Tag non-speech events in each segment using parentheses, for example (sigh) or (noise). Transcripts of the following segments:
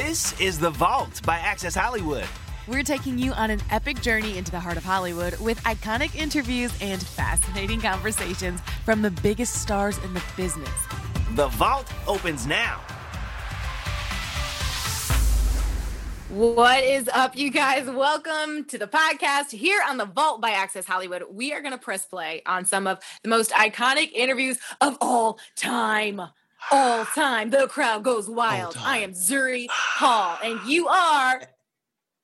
This is The Vault by Access Hollywood. We're taking you on an epic journey into the heart of Hollywood with iconic interviews and fascinating conversations from the biggest stars in the business. The Vault opens now. What is up, you guys? Welcome to the podcast here on the Vault by Access Hollywood. We are going to press play on some of the most iconic interviews of all time. All time. The crowd goes wild. I am Zuri Hall, and you are.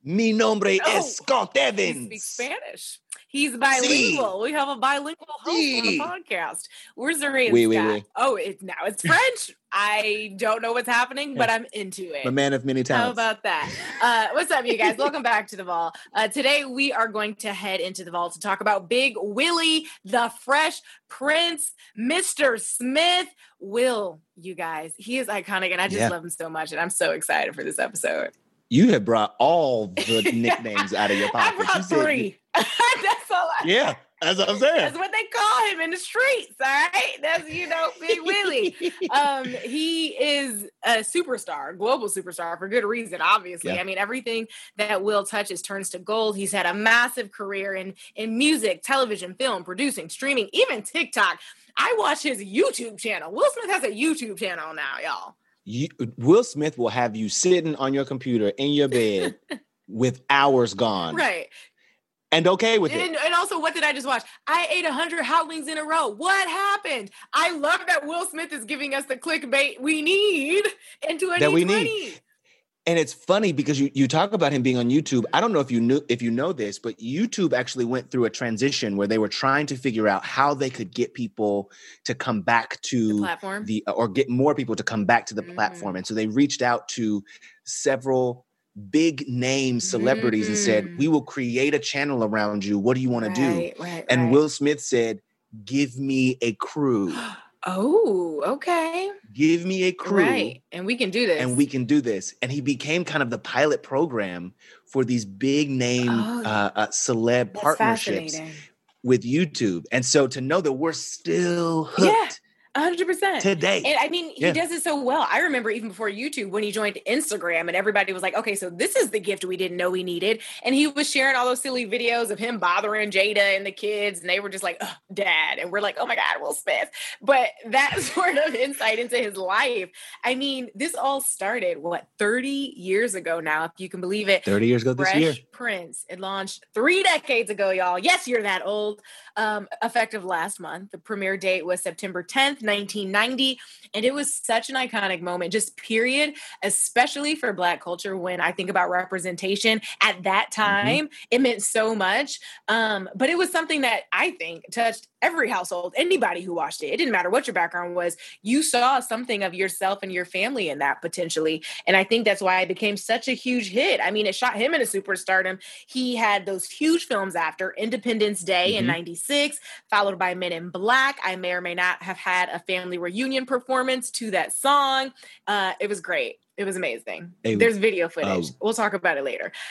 Mi nombre Oh, es Scott Evans. speaks Spanish. He's bilingual. We have a bilingual host on the podcast. We're Zuri and Oui, oui, oui. Oh, it's now it's French. I don't know what's happening, but I'm into it. A man of many talents. How about that? Uh, what's up, you guys? Welcome back to the vault. Uh, today, we are going to head into the vault to talk about Big Willie, the Fresh Prince, Mr. Smith. Will, you guys, he is iconic, and I just Yeah. love him so much, and I'm so excited for this episode. you have brought all the (laughs) nicknames out of your I pocket. You brought said- three. (laughs) (laughs) Yeah, that's what I'm saying. That's what they call him in the streets. All right, that's you know, Big (laughs) Willie. um, he is a superstar, global superstar for good reason, obviously. Yeah. I mean, everything that Will touches turns to gold. He's had a massive career in in music, television, film, producing, streaming, even TikTok. I watch his YouTube channel. Will Smith has a YouTube channel now, y'all. You, Will Smith will have you sitting on your computer in your bed (laughs) with hours gone, Right. And okay with And, it. and also, what did I just watch? I ate 100 hot wings in a row. What happened? I love that Will Smith is giving us the clickbait we need in 2020. That we need. And it's funny because you you talk about him being on YouTube. I don't know if you knew if you know this, but YouTube actually went through a transition where they were trying to figure out how they could get people to come back The to platform. the or get more people to come back to the Mhm. platform and so they reached out to several big name celebrities and said Mm. we will create a channel around you what do you want to do Right, right, and right. will smith said give me a crew (gasps) Oh, okay. give me a crew Right. And we can do this. and we can do this and he became kind of the pilot program for these big name Oh, uh, uh, celeb partnerships with youtube and so to know that we're still Yeah. Hooked 100%. today And I mean, he Yeah. does it so well. I remember even before YouTube when he joined Instagram and everybody was like, okay, so this is the gift we didn't know we needed. And he was sharing all those silly videos of him bothering Jada and the kids. And they were just like, "Ugh, dad. And we're like, oh my God, Will Smith. But that (laughs) sort of insight into his life. I mean, this all started, what, 30 years ago now, if you can believe it. 30 years ago this year Prince. It launched three decades ago, y'all. Yes, you're that old. Um, effective last month. The premiere date was September 10th, 1990. And it was such an iconic moment, just period, especially for Black culture. When I think about representation at that Mm-hmm. time, it meant so much. Um, but it was something that I think touched every household, anybody who watched it. It didn't matter what your background was, you saw something of yourself and your family in that potentially. And I think that's why it became such a huge hit. I mean, it shot him into superstardom. He had those huge films after Independence Day in Mhm. 96, followed by Men in Black. I may or may not have had a family reunion performance to that song. Uh, it was great. It was amazing. Hey, There's video footage. um, we'll talk about it later. (laughs)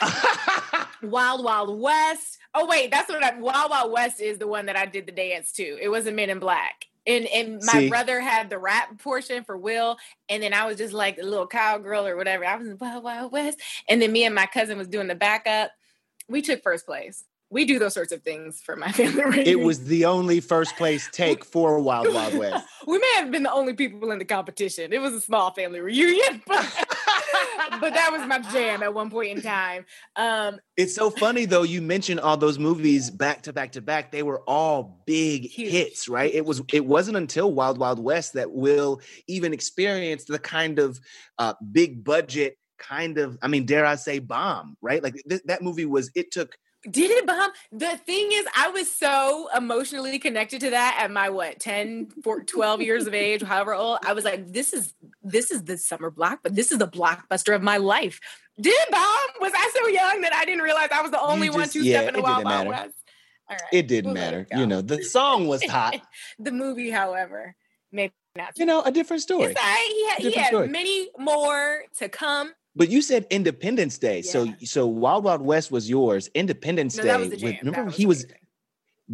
Wild Wild West. Oh wait, that's what I Wild Wild West is the one that I did the dance to. It wasn't Men in Black. and and my See? brother had the rap portion for Will, and then I was just like a little cowgirl or whatever. I was in Wild Wild West, and then me and my cousin was doing the backup. We took first place. We do those sorts of things for my (laughs) family. It was the only first place take (laughs) for Wild Wild West. we may have been the only people in the competition. It was a small family reunion, (laughs) but, but that was my jam at one point in time. Um, It's so funny though. You mentioned all those movies back to back to back. They were all big Huge. hits, right? It was. It wasn't until Wild Wild West that Will even experience the kind of uh, big budget, kind of. I mean, dare I say, bomb? Right? Like th- that movie was. It took. Did it bomb? The thing is, I was so emotionally connected to that at my what 10, 4, 12 years of age, however old. I was like, this is this is the summer block, but this is the blockbuster of my life. Did it bomb? Was I so young that I didn't realize I was the only one just- to yeah, step in the Wild Wild. West? All right. It didn't we'll matter. it. You know, the song was (laughs) hot. the movie, however, maybe not. you know, a different story. It's all right. He had, he had story. many more to come. But you said Independence Day, so Yeah. so Wild Wild West was yours. Independence No, Day. was with- remember That he was amazing.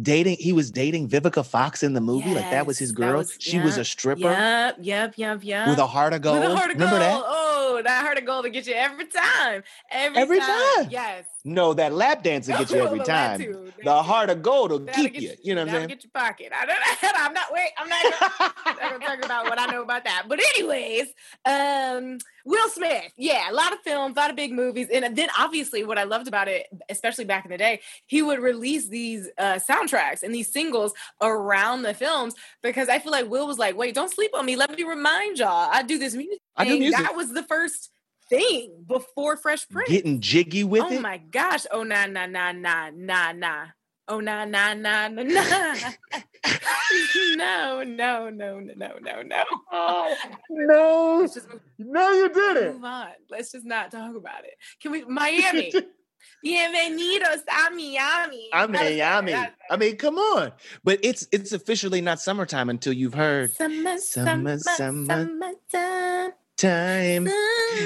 dating. He was dating Vivica Fox in the movie. like that was his girl. was- she was a stripper Yep, yep, yep, yep. with a heart of gold. With a heart of remember gold. that? Oh, that heart of gold to get you every time. Every, Every time. time. Yes. No, that lap dance will get you (laughs) every time. too. The heart of gold will That'll keep you. You know what I'm saying? Get your pocket. I don't. (laughs) I'm not. Wait. I'm not. I'm not gonna talk about what I know about that. But anyways, um, Will Smith. Yeah, a lot of films, a lot of big movies, and then obviously what I loved about it, especially back in the day, he would release these uh, soundtracks and these singles around the films because I feel like Will was like, "Wait, don't sleep on me. Let me remind y'all, I do this music. I do music. That was the first thing before Fresh Prince. Getting jiggy with oh it. Oh my gosh! Oh nah nah nah nah nah nah. Oh nah nah nah nah nah. (laughs) no no no no no no no. (laughs) no, just no, you didn't. move on. Let's just not talk about it. Can we (laughs) Miami? Bienvenidos a Miami. I'm That was- Miami. I mean, come on. But it's it's officially not summertime until you've heard Summer, Summer, summer, summer. summertime, time,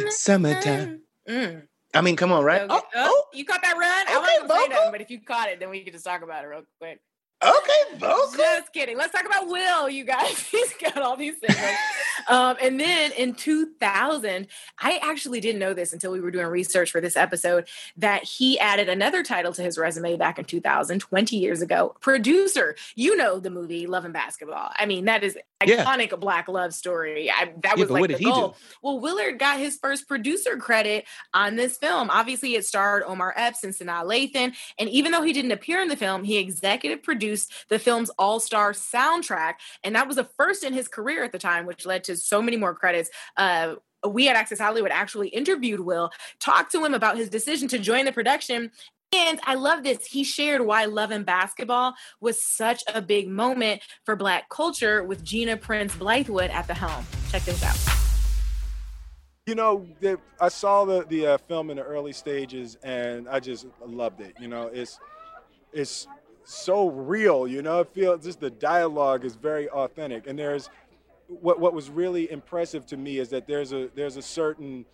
summertime. Mm. I mean, come on, right? Okay. Oh, Oh, you caught that run? I Okay, wasn't gonna say nothing, but if you caught it, then we can just talk about it real quick. Okay, Boca. Just kidding. Let's talk about Will, you guys. (laughs) He's got all these things. um, and then in 2000, I actually didn't know this until we were doing research for this episode that he added another title to his resume back in 2000, 20 years ago. Producer. You know the movie Love and Basketball. I mean, that is Yeah. iconic black love story. I, that Yeah, was like the did he do? goal. Well, Willard got his first producer credit on this film. Obviously, it starred Omar Epps and Sanaa Lathan. And even though he didn't appear in the film, he executive produced the film's all star soundtrack. And that was the first in his career at the time, which led to so many more credits. Uh, we at Access Hollywood actually interviewed Will, talked to him about his decision to join the production. And I love this. He shared why Love and Basketball was such a big moment for Black culture with Gina Prince Bythewood at the helm. Check this out. You know, I saw the the uh, film in the early stages, and I just loved it. You know, it's it's so real. You know, it feels just the dialogue is very authentic, and there's what what was really impressive to me is that there's a there's a certain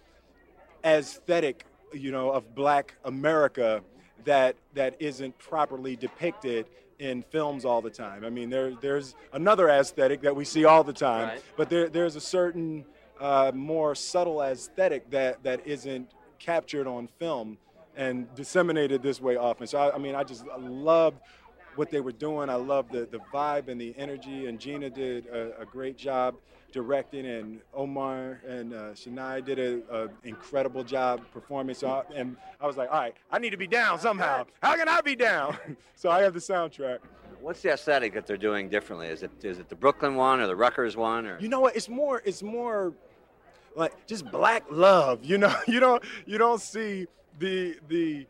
aesthetic, you know, of Black America that that isn't properly depicted in films all the time. I mean, there there's another aesthetic that we see all the time, Right. but there there's a certain uh, more subtle aesthetic that that isn't captured on film and disseminated this way often. So I, I mean, I just loved what they were doing. I loved the the vibe and the energy, and Gina did a, a great job directing, and Omar and uh, Sanaa did an incredible job performing. So I, and I was like, all right, I need to be down somehow. How can I be down? (laughs) so I have the soundtrack. What's the aesthetic that they're doing differently? Is it is it the Brooklyn one or the Rutgers one or? You know what? It's more. It's more like just black love. You know. (laughs) You don't. You don't see the the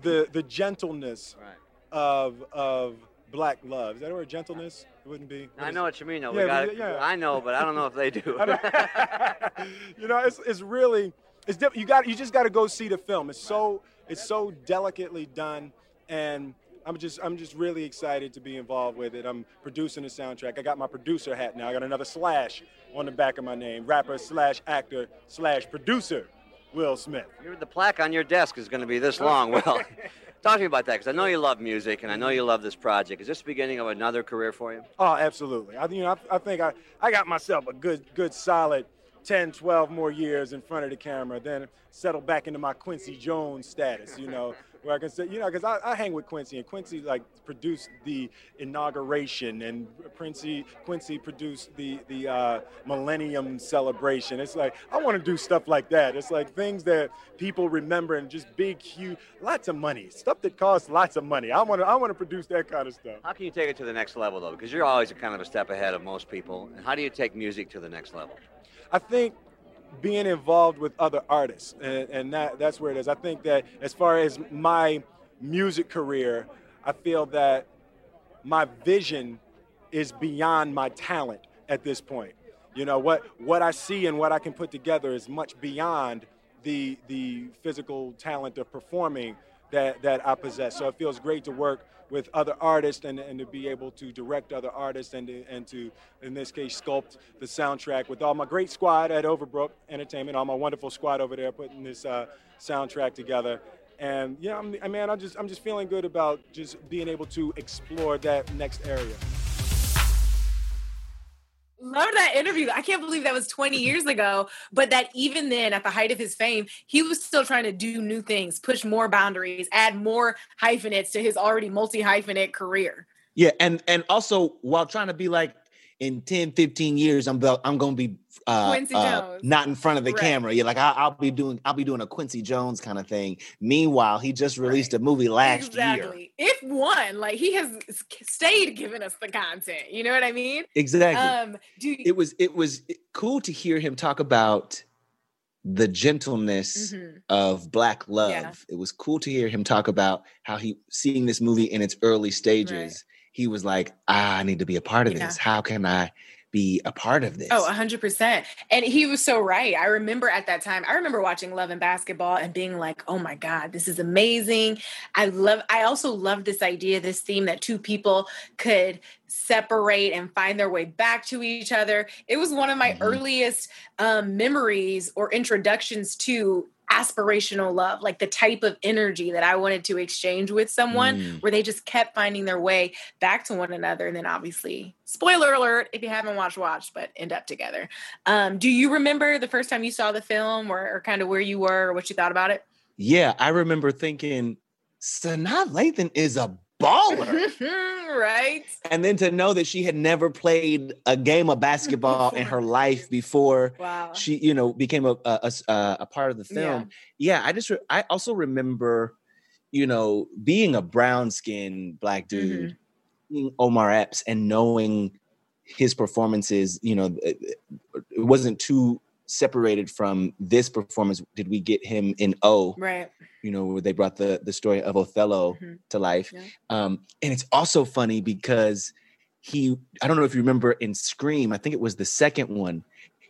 the the gentleness Right. Of of black love. Is that a word? Gentleness? It wouldn't be. what I know it? what you mean. Though. Yeah, we got but yeah. I know, but I don't know if they do. (laughs) (laughs) You know, it's it's really it's diff- you got you just got to go see the film. It's so it's so delicately done, and I'm just I'm just really excited to be involved with it. I'm producing the soundtrack. I got my producer hat now. I got another slash on the back of my name. Rapper slash actor slash producer, Will Smith. The plaque on your desk is going to be this long. (laughs) Well, Talk to me about that because I know you love music and I know you love this project. Is this the beginning of another career for you? Oh, absolutely. I, you know, I, I think I, I got myself a good, good, solid 10, 12 more years in front of the camera, then settle back into my Quincy Jones status, you know, (laughs) where I can say, you know, because I, I, hang with Quincy, and Quincy like produced the inauguration, and Quincy Quincy produced the the uh, Millennium celebration. It's like I want to do stuff like that. It's like things that people remember and just big, huge, lots of money, stuff that costs lots of money. I want to I want to produce that kind of stuff. How can you take it to the next level though? Because you're always kind of a step ahead of most people. And how do you take music to the next level? I think being involved with other artists, and, and that that's where it is. I think that as far as my music career, I feel that my vision is beyond my talent at this point. You know what what I see and what I can put together is much beyond the the physical talent of performing that that I possess. So it feels great to work with other artists and, and to be able to direct other artists and to, and to, in this case, sculpt the soundtrack with all my great squad at Overbrook Entertainment, all my wonderful squad over there putting this uh, soundtrack together. And yeah, I'm, I mean, I'm just, I'm just feeling good about just being able to explore that next area. Love that interview. I can't believe that was 20 mm-hmm. years ago, but that even then, at the height of his fame, he was still trying to do new things, push more boundaries, add more hyphenates to his already multi hyphenate career. Yeah, and and also while trying to be like in 10, 15 years, I'm I'm gonna be uh, uh, not in front of the right. camera. Yeah, like I, will be doing I'll be doing a Quincy Jones kind of thing. Meanwhile, he just released right. a movie last exactly. year. If one, like he has stayed giving us the content. You know what I mean? Exactly. Um, you- it was it was cool to hear him talk about the gentleness mm-hmm. of black love. Yeah. It was cool to hear him talk about how he seeing this movie in its early stages. Right. He was like, ah, I need to be a part of yeah. this. How can I be a part of this. Oh, 100%. And he was so right. I remember at that time, I remember watching Love and Basketball and being like, oh my God, this is amazing. I love, I also love this idea, this theme that two people could separate and find their way back to each other. It was one of my mm-hmm. earliest um, memories or introductions to aspirational love, like the type of energy that I wanted to exchange with someone mm. where they just kept finding their way back to one another. And then obviously, spoiler alert, if you haven't watched, watch, but end up together. Um, do you remember the first time you saw the film or, or kind of where you were or what you thought about it? Yeah, I remember thinking, Sanaa Lathan is a baller. (laughs) right. And then to know that she had never played a game of basketball in her life before (laughs) wow. she, you know, became a a, a, a part of the film. Yeah, yeah I just re- I also remember, you know, being a brown skinned black dude, mm-hmm. Omar Epps, and knowing his performances, you know, it, it wasn't too separated from this performance did we get him in O. Right. You know, where they brought the the story of Othello mm-hmm. to life. Yeah. Um, and it's also funny because he I don't know if you remember in Scream, I think it was the second one,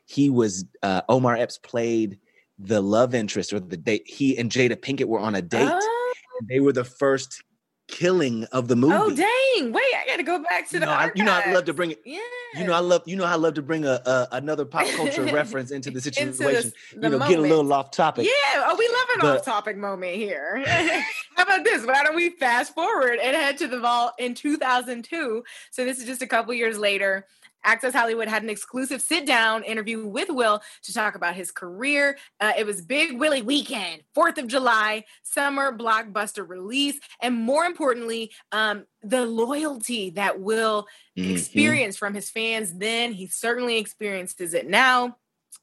he was uh, Omar Epps played the love interest or the date he and Jada Pinkett were on a date. Oh. They were the first killing of the oh, movie. Oh dang! Wait, I got to go back to the. No, I, you know, I love to bring it. Yeah. You know, I love. You know, I love to bring a, a another pop culture (laughs) reference into the situation. Into the, the you know, moment. get a little off topic. Yeah. Oh, we love an but, off topic moment here. (laughs) How about this? Why don't we fast forward and head to the vault in 2002? So this is just a couple years later. Access Hollywood had an exclusive sit down interview with Will to talk about his career. Uh, it was Big Willie Weekend, 4th of July, summer blockbuster release, and more importantly, um, the loyalty that Will mm-hmm. experienced from his fans then. He certainly experiences it now.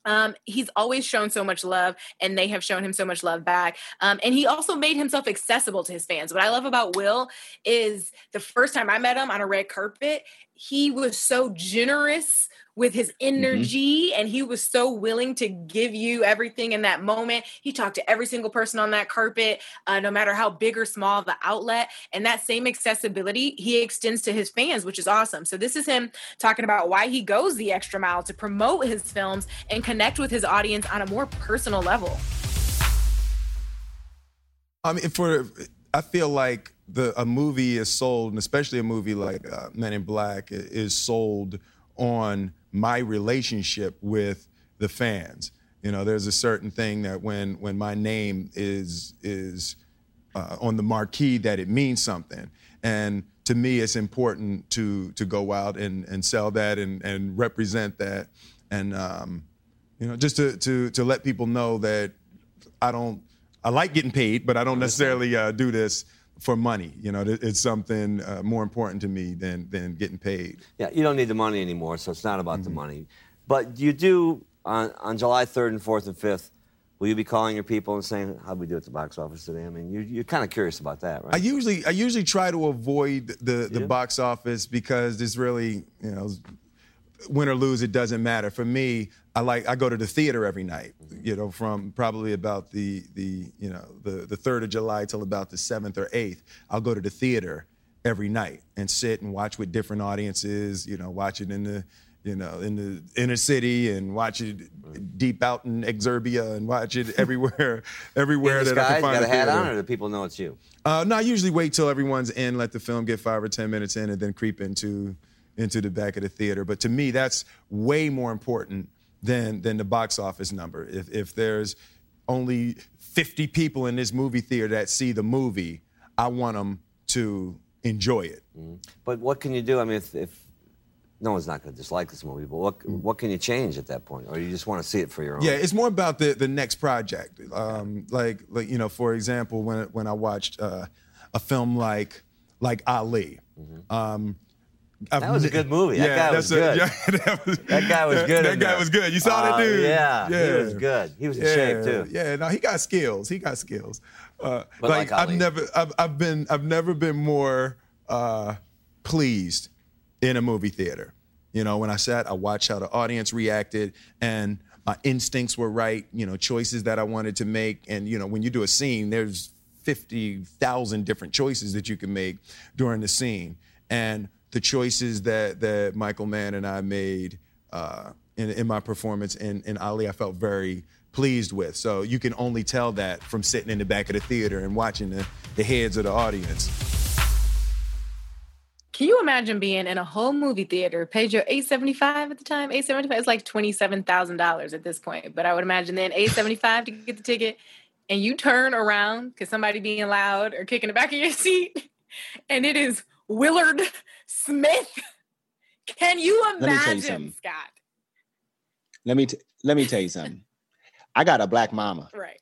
Um, he's always shown so much love, and they have shown him so much love back. Um, and he also made himself accessible to his fans. What I love about Will is the first time I met him on a red carpet, he was so generous with his mm-hmm. energy mm-hmm. and he was so willing to give you everything in that moment. He talked to every single person on that carpet, uh, no matter how big or small the outlet. And that same accessibility he extends to his fans, which is awesome. So, this is him talking about why he goes the extra mile to promote his films and connect with his audience on a more personal level. I mean, for I feel like the a movie is sold, and especially a movie like uh, Men in Black is sold on my relationship with the fans. You know, there's a certain thing that when when my name is is uh, on the marquee that it means something. And to me, it's important to to go out and, and sell that and, and represent that, and um, you know, just to, to to let people know that I don't. I like getting paid, but I don't necessarily uh, do this for money. You know, it's something uh, more important to me than than getting paid. Yeah, you don't need the money anymore, so it's not about mm-hmm. the money. But you do on on July 3rd and 4th and 5th Will you be calling your people and saying, "How'd we do at the box office today?" I mean, you're, you're kind of curious about that, right? I usually I usually try to avoid the the box office because it's really you know win or lose it doesn't matter. For me, I like I go to the theater every night. You know, from probably about the the you know the the third of July till about the seventh or eighth. I'll go to the theater every night and sit and watch with different audiences. You know, watch it in the you know, in the inner city and watch it deep out in Exurbia and watch it (laughs) everywhere, everywhere that I can find. Got a hat on, or do people know it's you? Uh, no, I usually wait till everyone's in, let the film get five or ten minutes in, and then creep into into the back of the theater. But to me, that's way more important than than the box office number. If if there's only 50 people in this movie theater that see the movie, I want them to enjoy it. Mm-hmm. But what can you do? I mean, if, if no one's not going to dislike this movie, but what what can you change at that point, or you just want to see it for your own? Yeah, it's more about the the next project. Um, like like you know, for example, when when I watched uh, a film like like Ali. Mm-hmm. Um, that was a good movie. Yeah, that guy was good. Yeah, (laughs) that, was, that, guy was good. That guy was good. You saw uh, that dude? Yeah, yeah, he was good. He was in yeah, shape too. Yeah, no, he got skills. He got skills. Uh, like, like I've never, I've, I've been, I've never been more uh, pleased in a movie theater. You know, when I sat, I watched how the audience reacted and my instincts were right, you know, choices that I wanted to make. And, you know, when you do a scene, there's 50,000 different choices that you can make during the scene. And the choices that, that Michael Mann and I made uh, in, in my performance in, in Ali, I felt very pleased with. So you can only tell that from sitting in the back of the theater and watching the, the heads of the audience. Can you imagine being in a whole movie theater, paid your eight seventy five at the time? Eight seventy five is like twenty seven thousand dollars at this point. But I would imagine then eight seventy five to get the ticket, and you turn around because somebody being loud or kicking the back of your (laughs) seat, and it is Willard Smith. (laughs) Can you imagine, you Scott? Let me t- let me tell you something. I got a black mama. Right.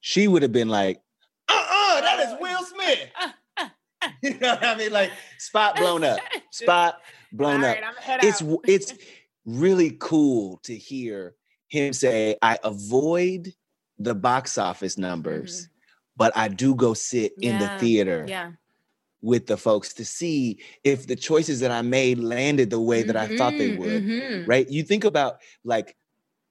She would have been like, "Uh-uh, that is Will (laughs) Smith." Uh, (laughs) you know what I mean? Like spot blown up, spot blown up. it's out. it's really cool to hear him say, "I avoid the box office numbers, mm-hmm. but I do go sit yeah. in the theater." Yeah. With the folks to see if the choices that I made landed the way that mm-hmm, I thought they mm-hmm, would, mm-hmm. right? You think about like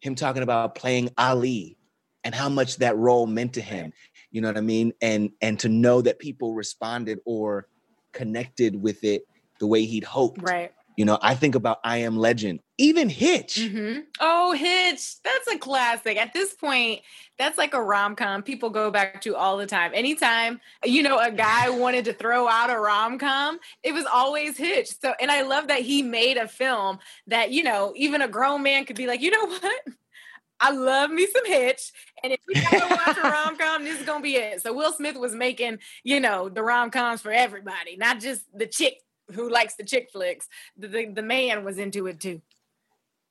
him talking about playing Ali and how much that role meant to him you know what i mean and and to know that people responded or connected with it the way he'd hoped right you know i think about i am legend even hitch mm-hmm. oh hitch that's a classic at this point that's like a rom-com people go back to all the time anytime you know a guy wanted to throw out a rom-com it was always hitch so and i love that he made a film that you know even a grown man could be like you know what I love me some Hitch. And if we gotta watch a rom com, this is gonna be it. So Will Smith was making, you know, the rom coms for everybody, not just the chick who likes the chick flicks. The, the, the man was into it too.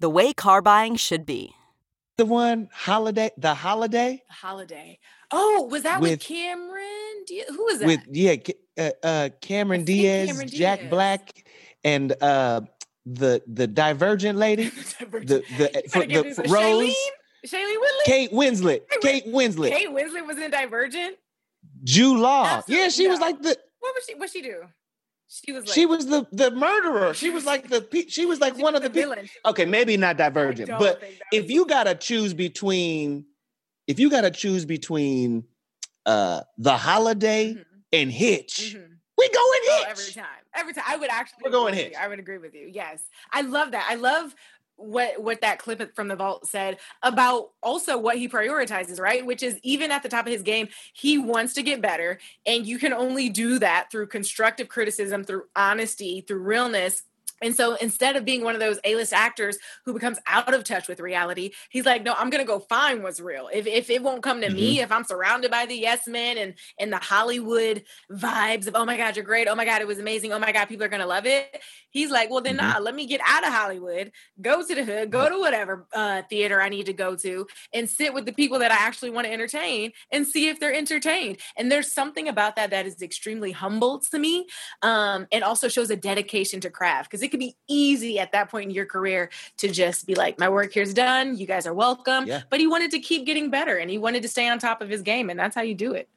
the way car buying should be. the one holiday? The holiday. The holiday. Oh, was that with, with Cameron? Diaz? Who was that? With yeah, uh, uh, Cameron Diaz, Cameron Jack Black, and uh, the the Divergent lady, (laughs) the the, for, the for Rose, Shailene Woodley, Kate Winslet, Kate Winslet, Kate Winslet was in Divergent. Jude Law, Absolutely. yeah, she no. was like the. What was she? What she do? She was like, she was the the murderer. She was like the she was like she one was of the, the villains. Okay, maybe not Divergent, but if you gotta choose between, if you gotta choose between, uh, the Holiday mm-hmm. and Hitch. Mm-hmm. We go in Hitch. Oh, every time. Every time. I would actually We're going Hitch. I would agree with you. Yes. I love that. I love what what that clip from the vault said about also what he prioritizes right? Which is even at the top of his game he wants to get better and you can only do that through constructive criticism through honesty through realness and so instead of being one of those A-list actors who becomes out of touch with reality, he's like, no, I'm gonna go find what's real. If if it won't come to mm-hmm. me, if I'm surrounded by the yes men and and the Hollywood vibes of oh my God, you're great, oh my God, it was amazing, oh my God, people are gonna love it. He's like, well then mm-hmm. nah, let me get out of Hollywood, go to the hood, go to whatever uh, theater I need to go to, and sit with the people that I actually want to entertain and see if they're entertained. And there's something about that that is extremely humble to me, um, and also shows a dedication to craft because it could be easy at that point in your career to just be like, my work here's done. You guys are welcome. Yeah. But he wanted to keep getting better and he wanted to stay on top of his game. And that's how you do it.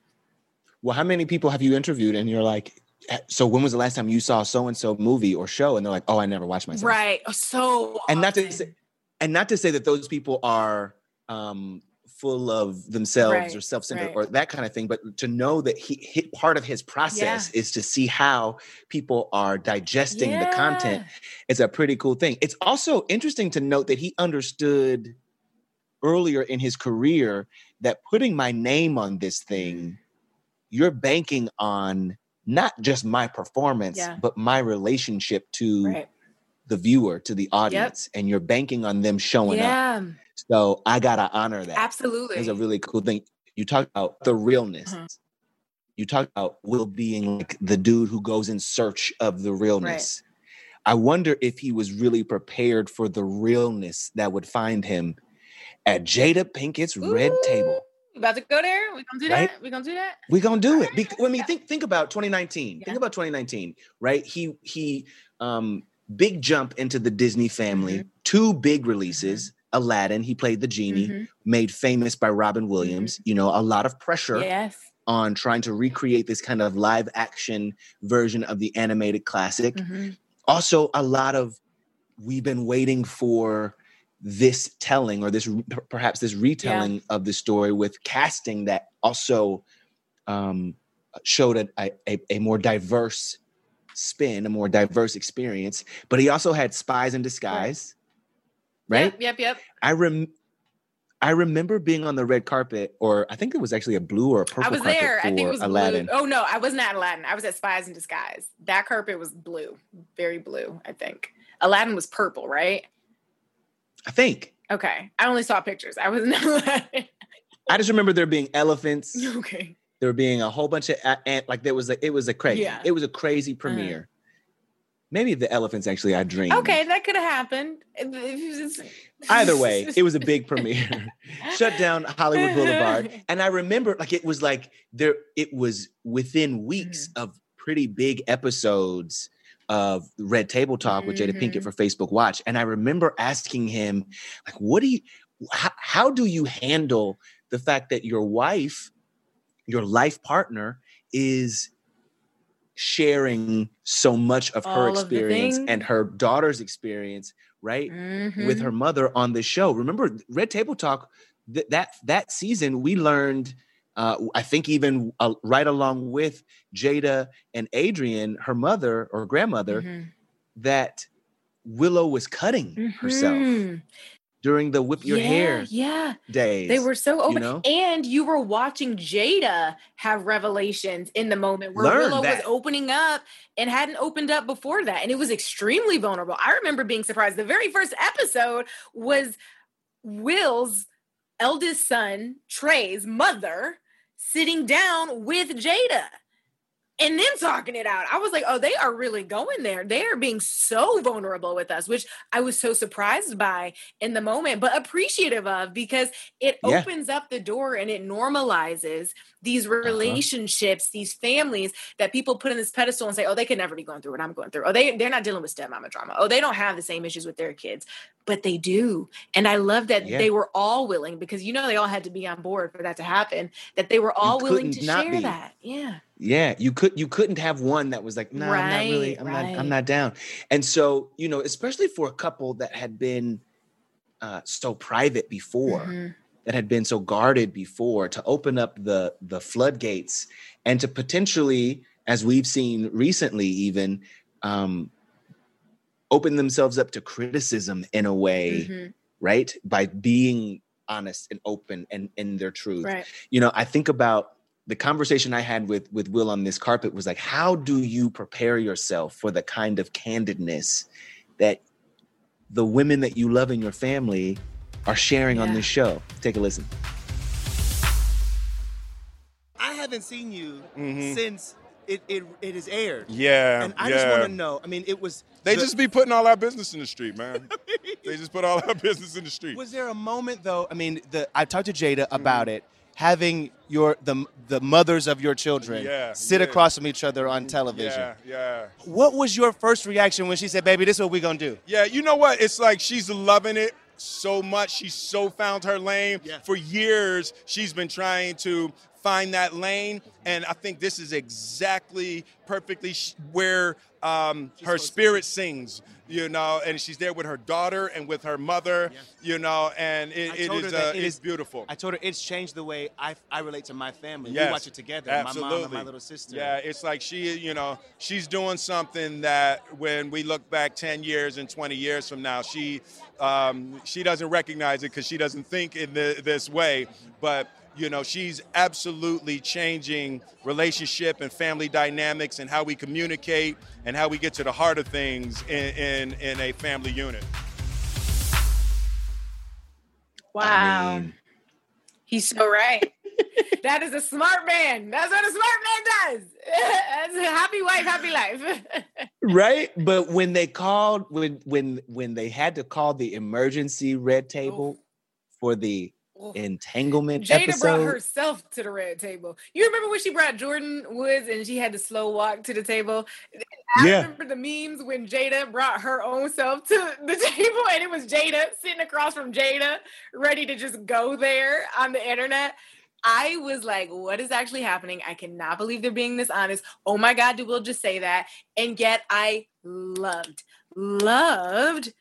Well, how many people have you interviewed and you're like, eh, so when was the last time you saw so and so movie or show? And they're like, oh, I never watched myself. Right. So and not to say, and not to say that those people are um, full of themselves right, or self-centered right. or that kind of thing but to know that he, he part of his process yeah. is to see how people are digesting yeah. the content is a pretty cool thing it's also interesting to note that he understood earlier in his career that putting my name on this thing mm-hmm. you're banking on not just my performance yeah. but my relationship to right. the viewer to the audience yep. and you're banking on them showing up so I gotta honor that. Absolutely. It's a really cool thing. You talk about the realness. Mm-hmm. You talk about Will being like the dude who goes in search of the realness. Right. I wonder if he was really prepared for the realness that would find him at Jada Pinkett's Ooh. red table. About to go there? We gonna do right? that? We gonna do that? We gonna do it. Because, I mean, think think about 2019. Yeah. Think about 2019, right? He he um big jump into the Disney family, mm-hmm. two big releases. Mm-hmm Aladdin. He played the genie, mm-hmm. made famous by Robin Williams. Mm-hmm. You know, a lot of pressure yes. on trying to recreate this kind of live action version of the animated classic. Mm-hmm. Also, a lot of we've been waiting for this telling or this perhaps this retelling yeah. of the story with casting that also um, showed a, a, a more diverse spin, a more diverse experience. But he also had Spies in Disguise right? Yep, yep, yep. I rem I remember being on the red carpet, or I think it was actually a blue or a purple. I was there. I think it was Aladdin. Blue. Oh no, I wasn't at Aladdin. I was at Spies in Disguise. That carpet was blue, very blue. I think Aladdin was purple, right? I think. Okay, I only saw pictures. I wasn't (laughs) Aladdin. I just remember there being elephants. (laughs) Okay. There being a whole bunch of ant. Like there was a. It was a crazy. Yeah. It was a crazy uh-huh. premiere. Maybe the elephants actually I dreamed. Okay, that could have happened. (laughs) Either way, it was a big premiere. (laughs) Shut down Hollywood Boulevard. (laughs) And I remember like it was like there it was within weeks mm-hmm. of pretty big episodes of Red Table Talk with mm-hmm. Jada Pinkett for Facebook Watch. And I remember asking him, like, what do you how, how do you handle the fact that your wife, your life partner, is sharing so much of her experience of and her daughter's experience, right, mm-hmm. with her mother on the show. Remember, Red Table Talk th- that that season we learned. Uh, I think even uh, right along with Jada and Adrienne, her mother or grandmother, mm-hmm. that Willow was cutting mm-hmm. herself during the whip your yeah, hair yeah days. They were so open. You know? And you were watching Jada have revelations in the moment where Learn Willow that. was opening up and hadn't opened up before that. And it was extremely vulnerable. I remember being surprised. The very first episode was Will's eldest son, Trey's mother, sitting down with Jada. And then talking it out. I was like, oh, they are really going there. They are being so vulnerable with us, which I was so surprised by in the moment, but appreciative of because it yeah. opens up the door and it normalizes these uh-huh. relationships, uh-huh. these families that people put in this pedestal and say, oh, they can never be going through what I'm going through. Oh, they, they're not dealing with stepmama drama. Oh, they don't have the same issues with their kids, but they do. And I love that yeah. they were all willing because, you know, they all had to be on board for that to happen, that they were all willing to share be. that. Yeah. Yeah, you could you couldn't have one that was like, no, nah, right, I'm not really, I'm right. not, I'm not down. And so, you know, especially for a couple that had been uh, so private before, mm-hmm. that had been so guarded before, to open up the the floodgates and to potentially, as we've seen recently, even um, open themselves up to criticism in a way, mm-hmm. right? By being honest and open and in their truth. Right. You know, I think about the conversation I had with with Will on this carpet was like, how do you prepare yourself for the kind of candidness that the women that you love in your family are sharing yeah. on this show? Take a listen. I haven't seen you mm-hmm. since it, it it is aired. Yeah. And I yeah. just want to know. I mean, it was They the, just be putting all our business in the street, man. (laughs) they just put all our business in the street. Was there a moment though? I mean, the I talked to Jada about mm-hmm. it having your the the mothers of your children yeah, sit yeah. across from each other on television. Yeah, yeah. What was your first reaction when she said, "Baby, this is what we're gonna do"? Yeah, you know what? It's like she's loving it so much. She's so found her lane. Yeah. For years, she's been trying to find that lane, and I think this is exactly perfectly where um, her spirit sings you know, and she's there with her daughter and with her mother, you know, and it, it is uh, it it's is, beautiful. I told her it's changed the way I, I relate to my family. Yes, we watch it together, absolutely. my mom and my little sister. Yeah, it's like she, you know, she's doing something that when we look back 10 years and 20 years from now, she um, she doesn't recognize it because she doesn't think in the, this way, but you know she's absolutely changing relationship and family dynamics and how we communicate and how we get to the heart of things in in, in a family unit. Wow. I mean, he's so right (laughs) that is a smart man that's what a smart man does (laughs) that's a happy wife happy life (laughs) right but when they called when when when they had to call the emergency red table for the entanglement Jada episode. brought herself to the red table. You remember when she brought Jordyn Woods and she had to slow walk to the table? I yeah. remember the memes when Jada brought her own self to the table and it was Jada sitting across from Jada, ready to just go there on the internet. I was like, what is actually happening? I cannot believe they're being this honest. Oh my God, did Will just say that? And yet I loved, loved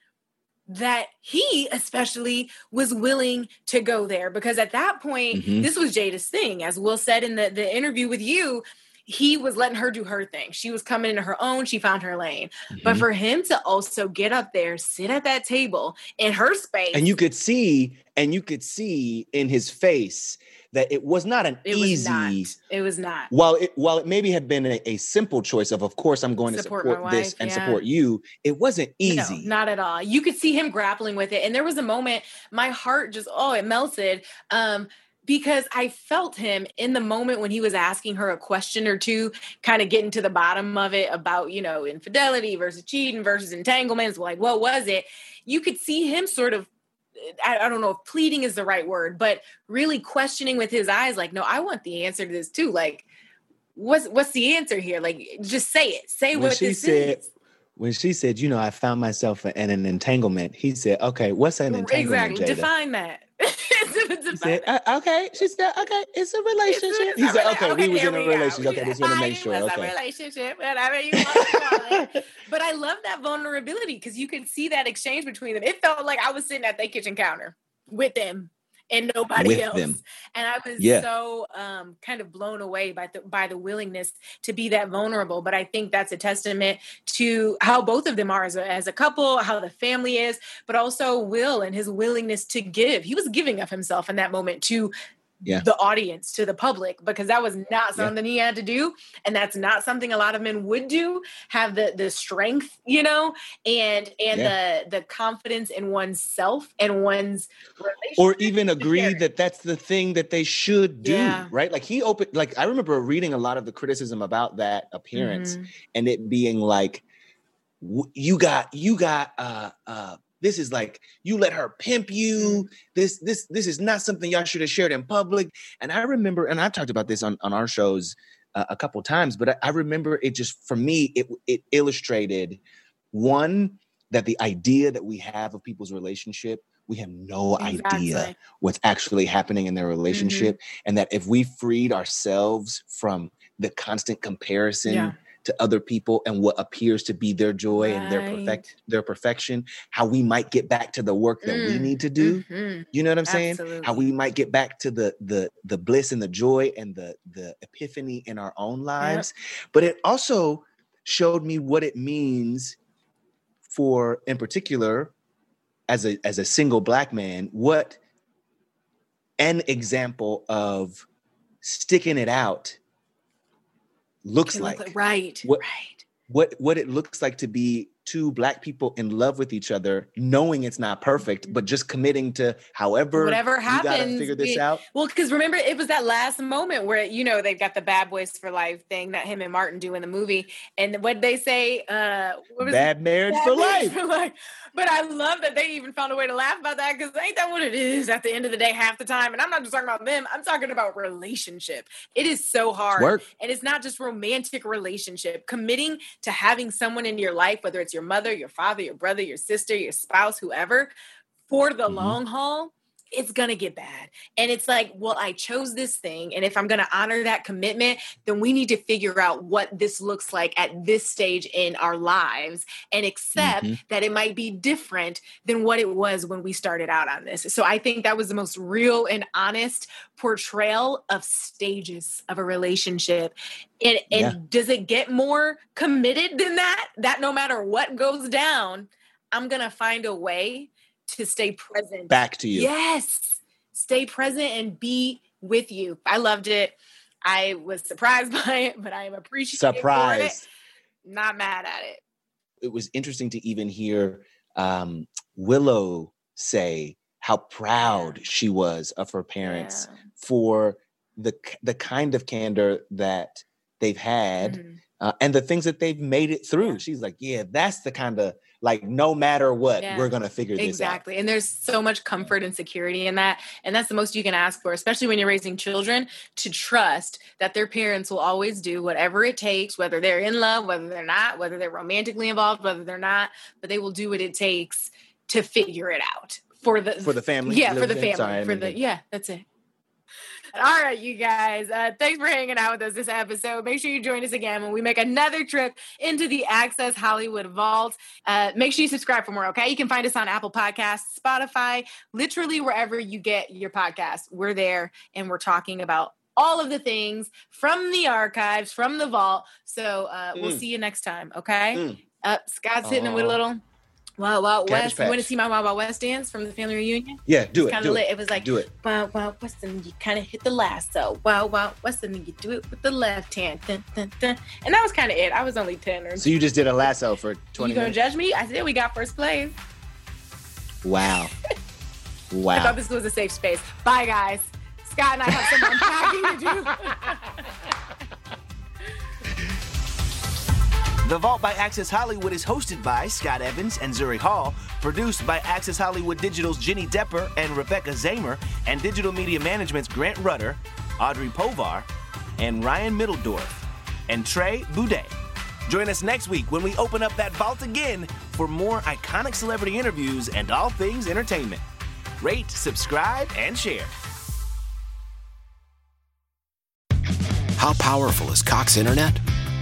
that he especially was willing to go there because at that point mm-hmm. this was jada's thing as will said in the, the interview with you he was letting her do her thing she was coming into her own she found her lane mm-hmm. but for him to also get up there sit at that table in her space and you could see and you could see in his face that it was not an it easy. Was not. It was not. While it while it maybe had been a, a simple choice of, of course, I'm going support to support this and yeah. support you. It wasn't easy. No, not at all. You could see him grappling with it, and there was a moment my heart just oh it melted. Um, because I felt him in the moment when he was asking her a question or two, kind of getting to the bottom of it about, you know, infidelity versus cheating versus entanglements. Like, what was it? You could see him sort of I, I, don't know if pleading is the right word, but really questioning with his eyes, like, no, I want the answer to this too. Like, what's what's the answer here? Like, just say it. Say when what she this said, is. When she said, you know, I found myself in an entanglement, he said, okay, what's an entanglement? Exactly. Jada? Define that. He said, uh, okay. She said, okay, it's a relationship. It's he said, okay, okay, we was in a relationship. Okay, just want to make sure. Okay. a relationship, whatever you want to call it. but I love that vulnerability because you can see that exchange between them. It felt like I was sitting at their kitchen counter with them and nobody else. Them. And I was yeah. so um, kind of blown away by the by the willingness to be that vulnerable. But I think that's a testament to how both of them are as a, as a couple, how the family is, but also Will and his willingness to give. He was giving of himself in that moment to yeah. the audience to the public because that was not something yeah. he had to do and that's not something a lot of men would do have the the strength you know and and yeah. the the confidence in oneself and one's or even agree that that's the thing that they should do yeah. right like he opened like i remember reading a lot of the criticism about that appearance mm-hmm. and it being like you got you got uh uh this is like you let her pimp you. This this this is not something y'all should have shared in public. And I remember, and I've talked about this on on our shows uh, a couple times, but I, I remember it just for me it it illustrated one that the idea that we have of people's relationship we have no exactly. idea what's actually happening in their relationship mm-hmm. and that if we freed ourselves from the constant comparison yeah to other people and what appears to be their joy right. and their perfect their perfection how we might get back to the work that mm. we need to do mm-hmm. you know what i'm saying Absolutely. how we might get back to the the the bliss and the joy and the the epiphany in our own lives yep. but it also showed me what it means for in particular as a as a single black man what an example of sticking it out looks like. like. Right. What, right. What what it looks like to be two black people in love with each other, knowing it's not perfect, but just committing to however whatever happens. figure this out. Well, because remember, it was that last moment where you know they've got the "Bad Boys for Life" thing that him and Martin do in the movie, and what they say, uh, "Bad marriage, bad for, life. for life." But I love that they even found a way to laugh about that because ain't that what it is at the end of the day half the time? And I'm not just talking about them; I'm talking about relationship. It is so hard, and it's not just romantic relationship. Committing to having someone in your life, whether it's your mother, your father, your brother, your sister, your spouse, whoever, for the mm-hmm. long haul, it's gonna get bad. And it's like, well, I chose this thing. And if I'm gonna honor that commitment, then we need to figure out what this looks like at this stage in our lives and accept mm-hmm. that it might be different than what it was when we started out on this. So I think that was the most real and honest portrayal of stages of a relationship. And, and yeah. does it get more committed than that? That no matter what goes down, I'm gonna find a way to stay present. Back to you. Yes. Stay present and be with you. I loved it. I was surprised (laughs) by it, but I am appreciative. Surprised. Not mad at it. It was interesting to even hear um, Willow say how proud yeah. she was of her parents yeah. for the the kind of candor that they've had mm-hmm. Uh, and the things that they've made it through. She's like, yeah, that's the kind of like no matter what yeah, we're going to figure this exactly. out exactly and there's so much comfort and security in that and that's the most you can ask for especially when you're raising children to trust that their parents will always do whatever it takes whether they're in love whether they're not whether they're romantically involved whether they're not but they will do what it takes to figure it out for the for the family yeah for the family Sorry, for the yeah that's it all right, you guys. Uh, thanks for hanging out with us this episode. Make sure you join us again when we make another trip into the Access Hollywood Vault. Uh, make sure you subscribe for more, okay? You can find us on Apple Podcasts, Spotify, literally wherever you get your podcasts. We're there and we're talking about all of the things from the archives, from the vault. So uh, mm. we'll see you next time, okay? Mm. Uh, Scott's hitting with a little Wild Wild West. You want to see my Wild Wild West dance from the family reunion? Yeah, do it. Kind of lit. It. it. was like do it. Wild Wild West, and you kind of hit the lasso. Wild Wild West, and you do it with the left hand. Dun, dun, dun. And that was kind of it. I was only ten or. So you just did a lasso for twenty. You gonna minutes? judge me? I said we got first place. Wow. wow. (laughs) I thought this was a safe space. Bye, guys. Scott and I have some unpacking to do. (laughs) The Vault by Access Hollywood is hosted by Scott Evans and Zuri Hall, produced by Access Hollywood Digital's Jenny Depper and Rebecca Zamer, and Digital Media Management's Grant Rudder, Audrey Povar, and Ryan Middledorf, and Trey Boudet. Join us next week when we open up that vault again for more iconic celebrity interviews and all things entertainment. Rate, subscribe, and share. How powerful is Cox Internet?